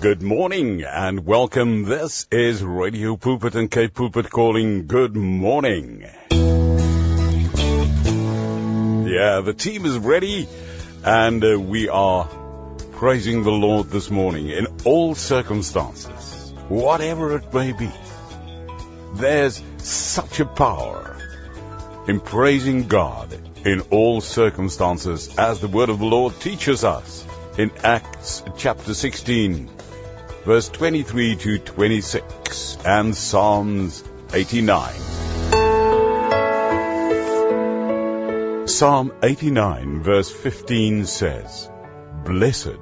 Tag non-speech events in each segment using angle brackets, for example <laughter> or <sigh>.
Good morning and welcome. This is Radio Pulpit and Cape Pulpit calling good morning. Yeah, the team is ready and uh, we are praising the Lord this morning in all circumstances, whatever it may be. There's such a power in praising God in all circumstances as the word of the Lord teaches us in Acts chapter 16 verse 23 to 26 and Psalms 89. Psalm 89 verse 15 says, Blessed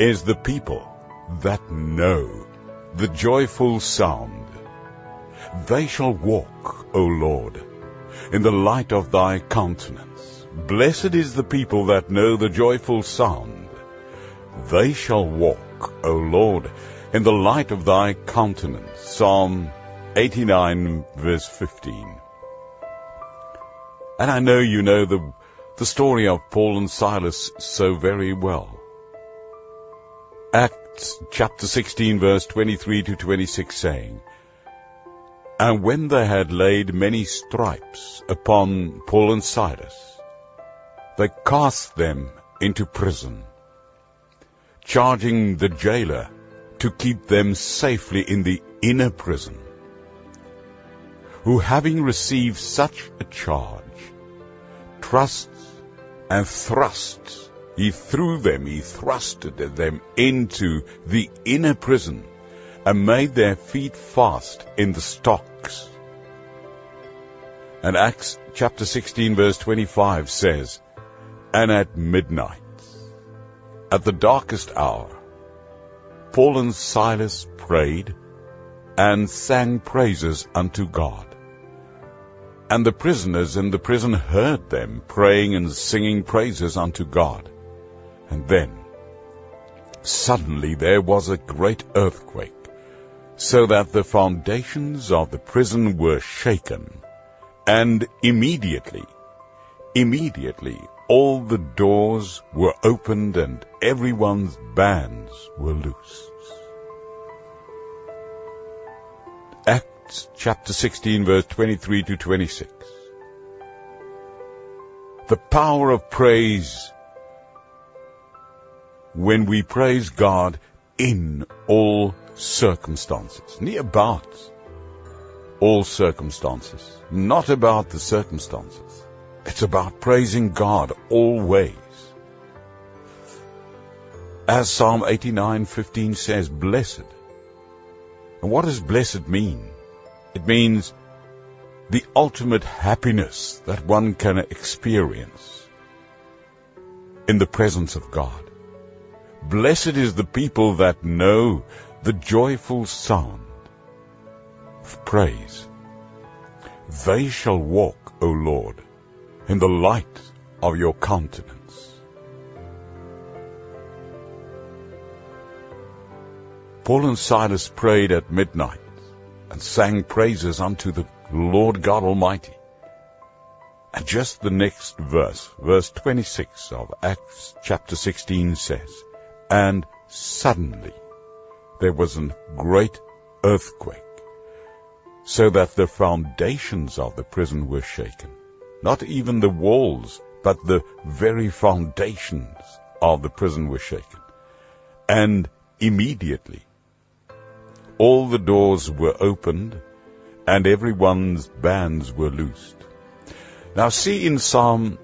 is the people that know the joyful sound. They shall walk, O Lord, in the light of thy countenance. Blessed is the people that know the joyful sound. They shall walk O Lord, in the light of thy countenance. Psalm 89 verse 15. And I know you know the, the story of Paul and Silas so very well. Acts chapter 16 verse 23 to 26 saying, And when they had laid many stripes upon Paul and Silas, they cast them into prison charging the jailer to keep them safely in the inner prison, who having received such a charge, trusts and thrusts, he threw them, he thrusted them into the inner prison and made their feet fast in the stocks. And Acts chapter 16 verse 25 says, And at midnight, at the darkest hour, Paul and Silas prayed and sang praises unto God. And the prisoners in the prison heard them praying and singing praises unto God. And then, suddenly there was a great earthquake, so that the foundations of the prison were shaken. And immediately, immediately all the doors were opened and everyone's bands were loosed. Acts chapter 16 verse 23 to 26. The power of praise when we praise God in all circumstances, near about all circumstances, not about the circumstances. It's about praising God always. As Psalm 89:15 says, blessed. And what does blessed mean? It means the ultimate happiness that one can experience in the presence of God. Blessed is the people that know the joyful sound of praise. They shall walk, O Lord, in the light of your countenance. Paul and Silas prayed at midnight and sang praises unto the Lord God Almighty. And just the next verse, verse 26 of Acts chapter 16 says, And suddenly there was a great earthquake, so that the foundations of the prison were shaken. Not even the walls, but the very foundations of the prison were shaken. And immediately all the doors were opened and everyone's bands were loosed. Now see in Psalm,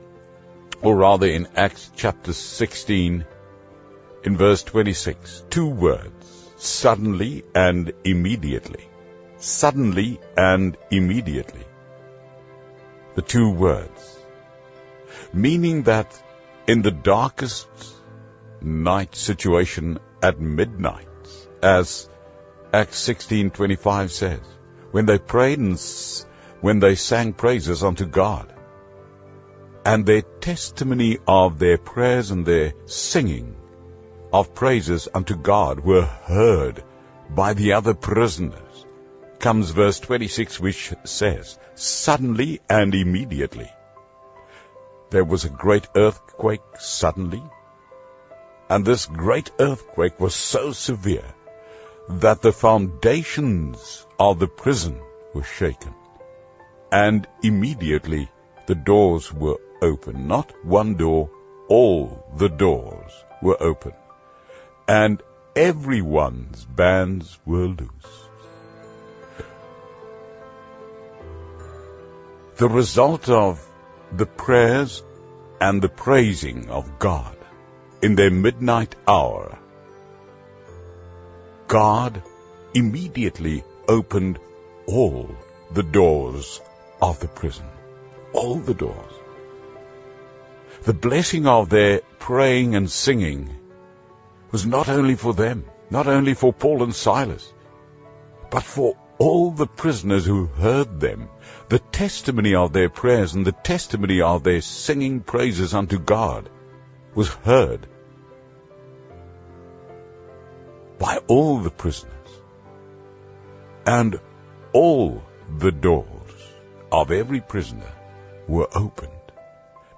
or rather in Acts chapter 16, in verse 26, two words, suddenly and immediately. Suddenly and immediately the two words, meaning that in the darkest night situation at midnight, as Acts 16:25 says, when they prayed and when they sang praises unto God, and their testimony of their prayers and their singing of praises unto God were heard by the other prisoners comes verse 26 which says, Suddenly and immediately. There was a great earthquake suddenly, And this great earthquake was so severe that the foundations of the prison were shaken. And immediately the doors were open. Not one door, all the doors were open. And everyone's bands were loose. The result of the prayers and the praising of God in their midnight hour, God immediately opened all the doors of the prison. All the doors. The blessing of their praying and singing was not only for them, not only for Paul and Silas, but for all the prisoners who heard them, the testimony of their prayers and the testimony of their singing praises unto God was heard by all the prisoners. And all the doors of every prisoner were opened,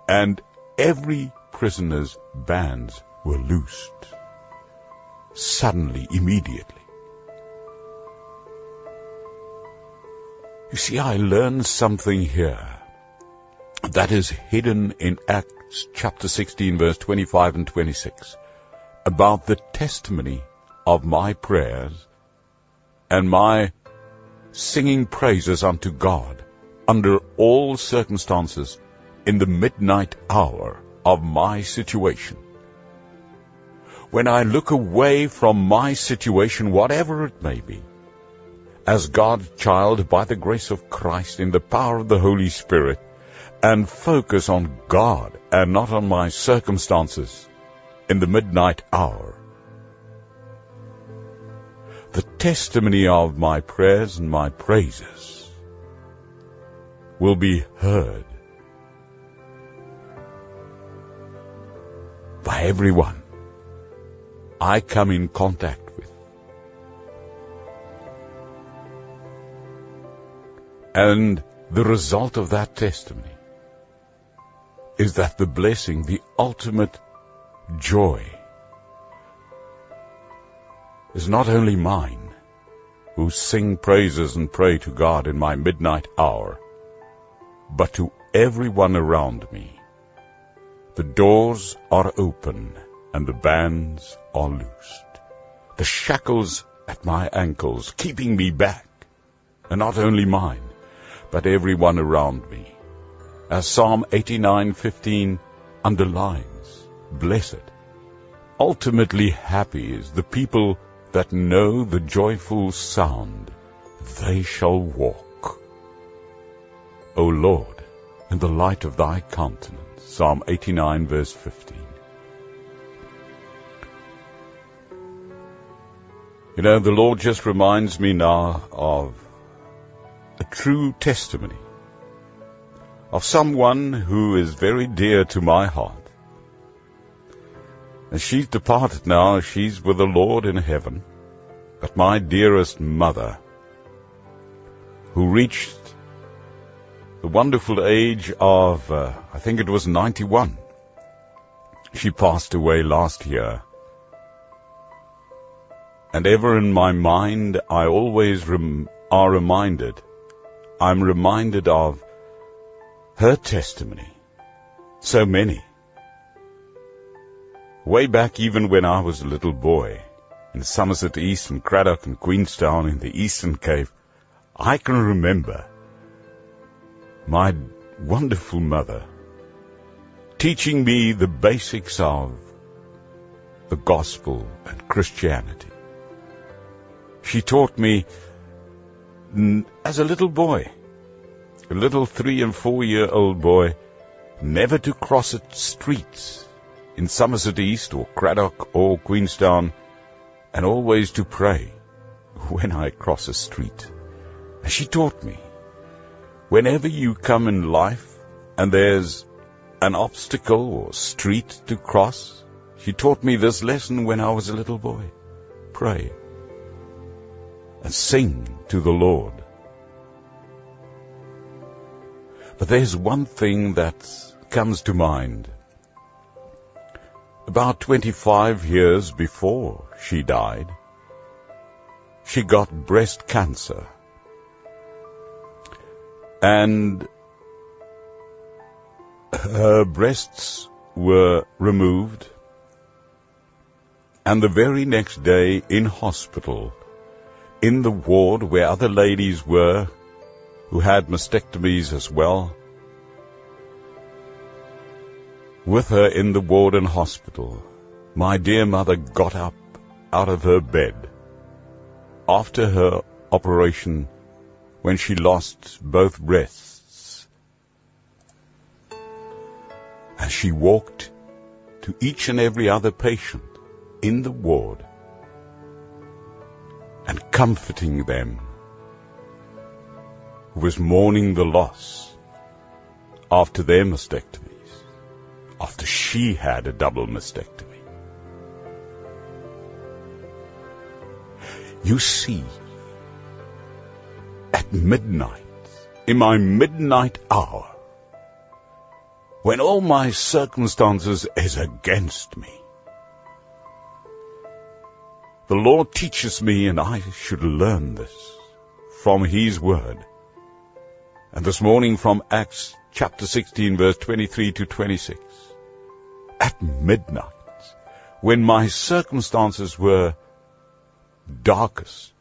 and every prisoner's bands were loosed. Suddenly, immediately. You see, I learned something here that is hidden in Acts chapter 16 verse 25 and 26 about the testimony of my prayers and my singing praises unto God under all circumstances in the midnight hour of my situation. When I look away from my situation, whatever it may be, as God's child by the grace of Christ in the power of the Holy Spirit and focus on God and not on my circumstances in the midnight hour. The testimony of my prayers and my praises will be heard by everyone I come in contact And the result of that testimony is that the blessing, the ultimate joy, is not only mine, who sing praises and pray to God in my midnight hour, but to everyone around me. The doors are open and the bands are loosed. The shackles at my ankles keeping me back are not only mine, but everyone around me. As Psalm 89:15 underlines, blessed, ultimately happy is the people that know the joyful sound, they shall walk. O Lord, in the light of thy countenance. Psalm 89 verse 15. You know, the Lord just reminds me now of true testimony of someone who is very dear to my heart. And she's departed now, she's with the Lord in heaven. But my dearest mother, who reached the wonderful age of, uh, I think it was 91, she passed away last year. And ever in my mind, I always rem- are reminded I'm reminded of her testimony. So many. Way back even when I was a little boy, in Somerset East and Cradock and Queenstown in the Eastern Cape, I can remember my wonderful mother teaching me the basics of the gospel and Christianity. She taught me as a little boy, a little three and four year old boy, never to cross a street in Somerset East or Cradock or Queenstown, and always to pray <laughs> when I cross a street. And she taught me, whenever you come in life and there's an obstacle or street to cross, she taught me this lesson when I was a little boy. Pray sing to the Lord. But there's one thing that comes to mind. about 25 years before she died, she got breast cancer. And her breasts were removed, and the very next day in hospital, in the ward where other ladies were who had mastectomies as well, with her in the ward and hospital, my dear mother got up out of her bed after her operation when she lost both breasts. And she walked to each and every other patient in the ward and comforting them who was mourning the loss after their mastectomies, after she had a double mastectomy. You see, at midnight, in my midnight hour, when all my circumstances is against me, the Lord teaches me and I should learn this from His Word. And this morning from Acts chapter 16 verse 23 to 26. At midnight, when my circumstances were darkest,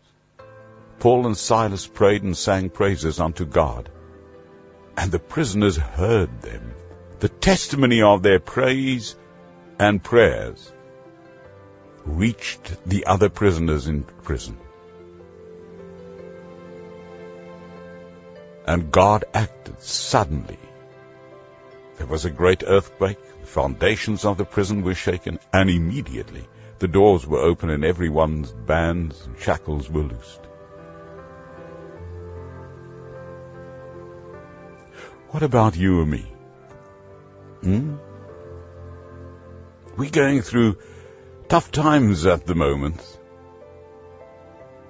Paul and Silas prayed and sang praises unto God, and the prisoners heard them. The testimony of their praise and prayers reached the other prisoners in prison. And God acted suddenly. There was a great earthquake, the foundations of the prison were shaken, and immediately the doors were open and everyone's bands and shackles were loosed. What about you and me? Hmm? We're going through tough times at the moment.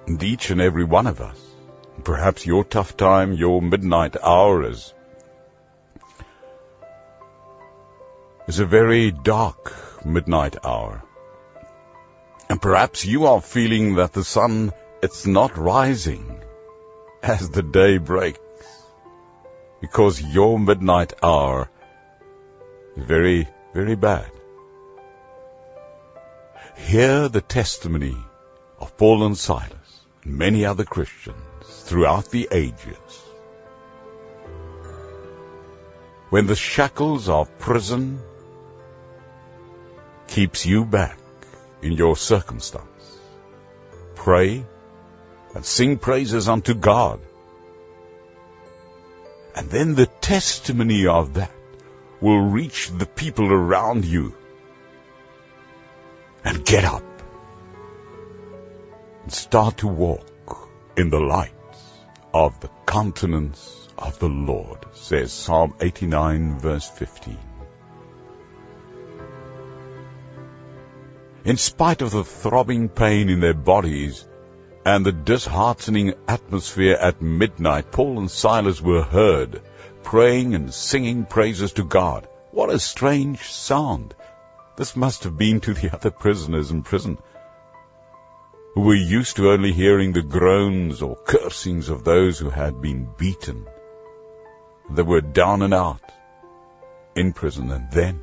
And each and every one of us. Perhaps your tough time, your midnight hour is, is a very dark midnight hour. And perhaps you are feeling that the sun, it's not rising <laughs> as the day breaks. Because your midnight hour is very, very bad. Hear the testimony of Paul and Silas and many other Christians throughout the ages. When the shackles of prison keeps you back in your circumstance. Pray and sing praises unto God. And then the testimony of that will reach the people around you. And get up and start to walk in the light of the countenance of the Lord, says Psalm 89 verse 15. in spite of the throbbing pain in their bodies and the disheartening atmosphere at midnight, Paul and Silas were heard praying and singing praises to God. What a strange sound. This must have been to the other prisoners in prison who were used to only hearing the groans or cursings of those who had been beaten. They were down and out in prison and then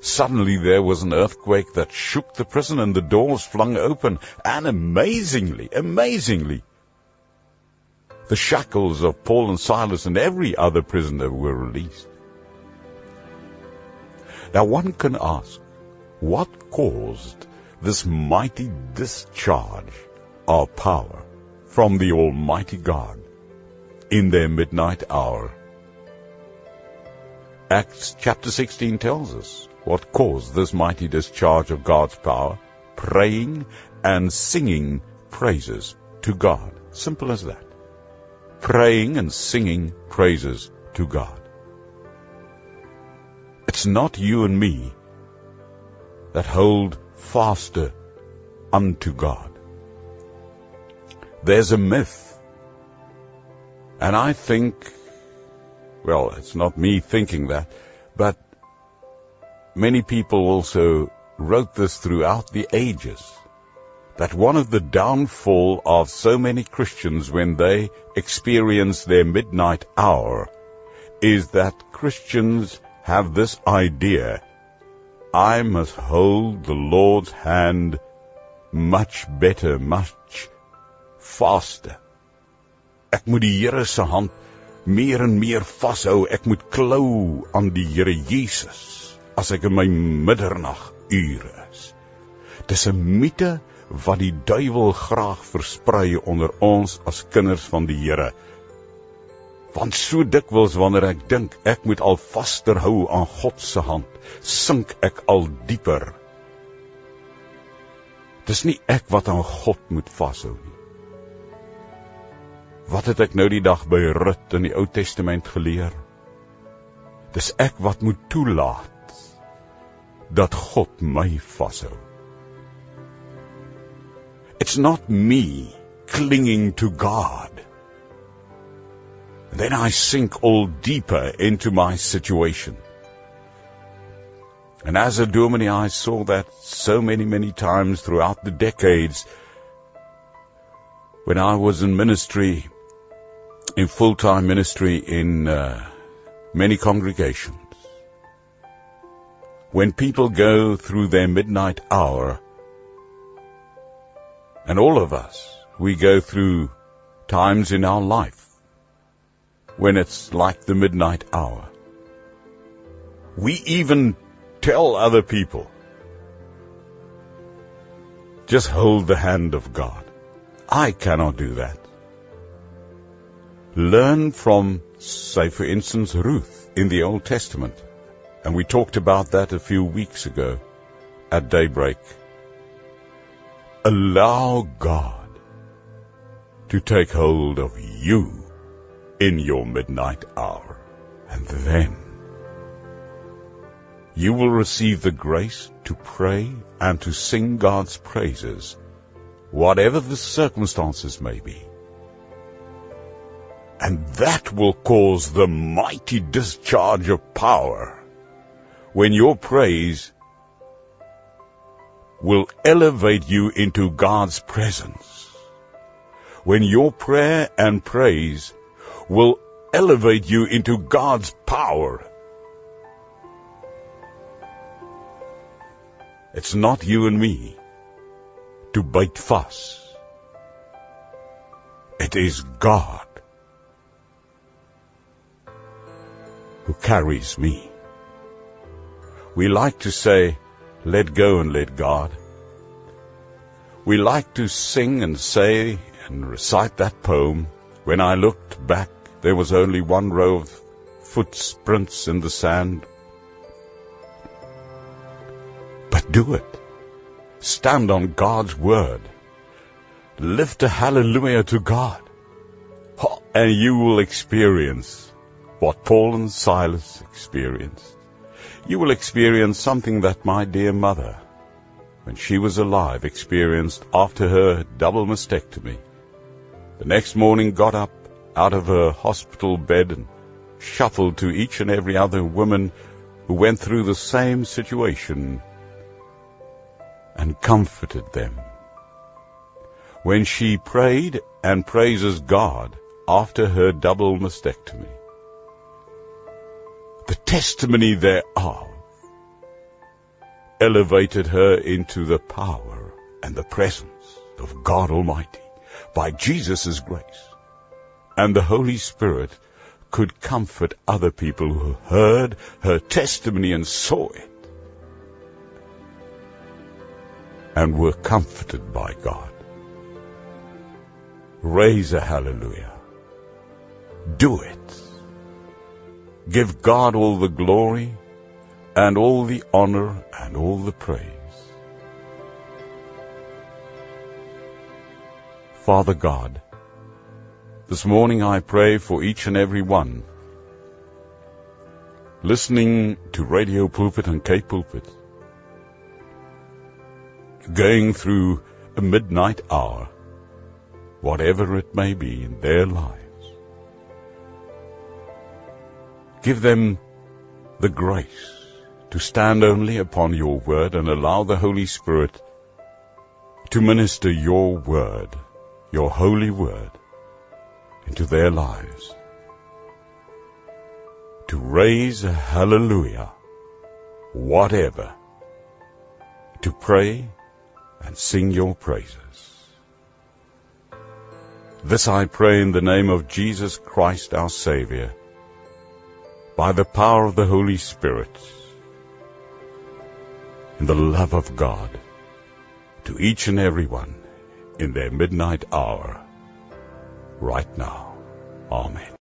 Suddenly there was an earthquake that shook the prison and the doors flung open. And amazingly, amazingly, the shackles of Paul and Silas and every other prisoner were released. Now one can ask, what caused this mighty discharge of power from the Almighty God in their midnight hour? Acts chapter 16 tells us what caused this mighty discharge of God's power? Praying and singing praises to God. Simple as that. Praying and singing praises to God. It's not you and me that hold faster unto God. There's a myth. And I think, well, it's not me thinking that, but Many people also wrote this throughout the ages that one of the downfall of so many Christians when they experience their midnight hour is that Christians have this idea, I must hold the Lord's hand much better, much faster. Ek moet die Here se hand meer en meer vashou. Ek moet klou aan die Here Jesus as ek in my middernag ure is. Dis 'n mite wat die duiwel graag versprei onder ons as kinders van die Here. Want so dikwels wanneer ek dink ek moet al vaster hou aan God se hand, sink ek al dieper. Dis nie ek wat aan God moet vashou nie. Wat het ek nou die dag by Rut in die Ou Testament geleer? Dis ek wat moet toelaat dat God my vashou. It's not me clinging to God. Then I sink all deeper into my situation. And as a dominee, I saw that so many, many times throughout the decades when I was in ministry, in full-time ministry in uh, many congregations. When people go through their midnight hour, and all of us, we go through times in our life when it's like the midnight hour. We even tell other people, just hold the hand of God. I cannot do that. Learn from, say for instance, Ruth in the Old Testament. And we talked about that a few weeks ago at daybreak. Allow God to take hold of you in your midnight hour. And then you will receive the grace to pray and to sing God's praises, whatever the circumstances may be. And that will cause the mighty discharge of power when your praise will elevate you into God's presence. When your prayer and praise will elevate you into God's power. It's not you and me to bite fuss. It is God who carries me. We like to say, let go and let God. We like to sing and say and recite that poem. When I looked back there was only one row of footprints in the sand. But do it. Stand on God's word. Lift a hallelujah to God. And you will experience what Paul and Silas experienced. You will experience something that my dear mother, when she was alive, experienced after her double mastectomy. The next morning got up out of her hospital bed and shuffled to each and every other woman who went through the same situation and comforted them. When she prayed and praises God after her double mastectomy, the testimony thereof elevated her into the power and the presence of God Almighty by Jesus' grace and the Holy Spirit could comfort other people who heard her testimony and saw it and were comforted by God. Raise a hallelujah. Do it. Give God all the glory and all the honor and all the praise. Father God, this morning I pray for each and every one listening to Radio Pulpit and K Pulpit, going through a midnight hour, whatever it may be in their lives. Give them the grace to stand only upon your word and allow the Holy Spirit to minister your word, your holy word, into their lives. To raise a hallelujah, whatever, to pray and sing your praises. This I pray in the name of Jesus Christ our Savior, by the power of the Holy Spirit, in the love of God, to each and every one in their midnight hour, right now. Amen.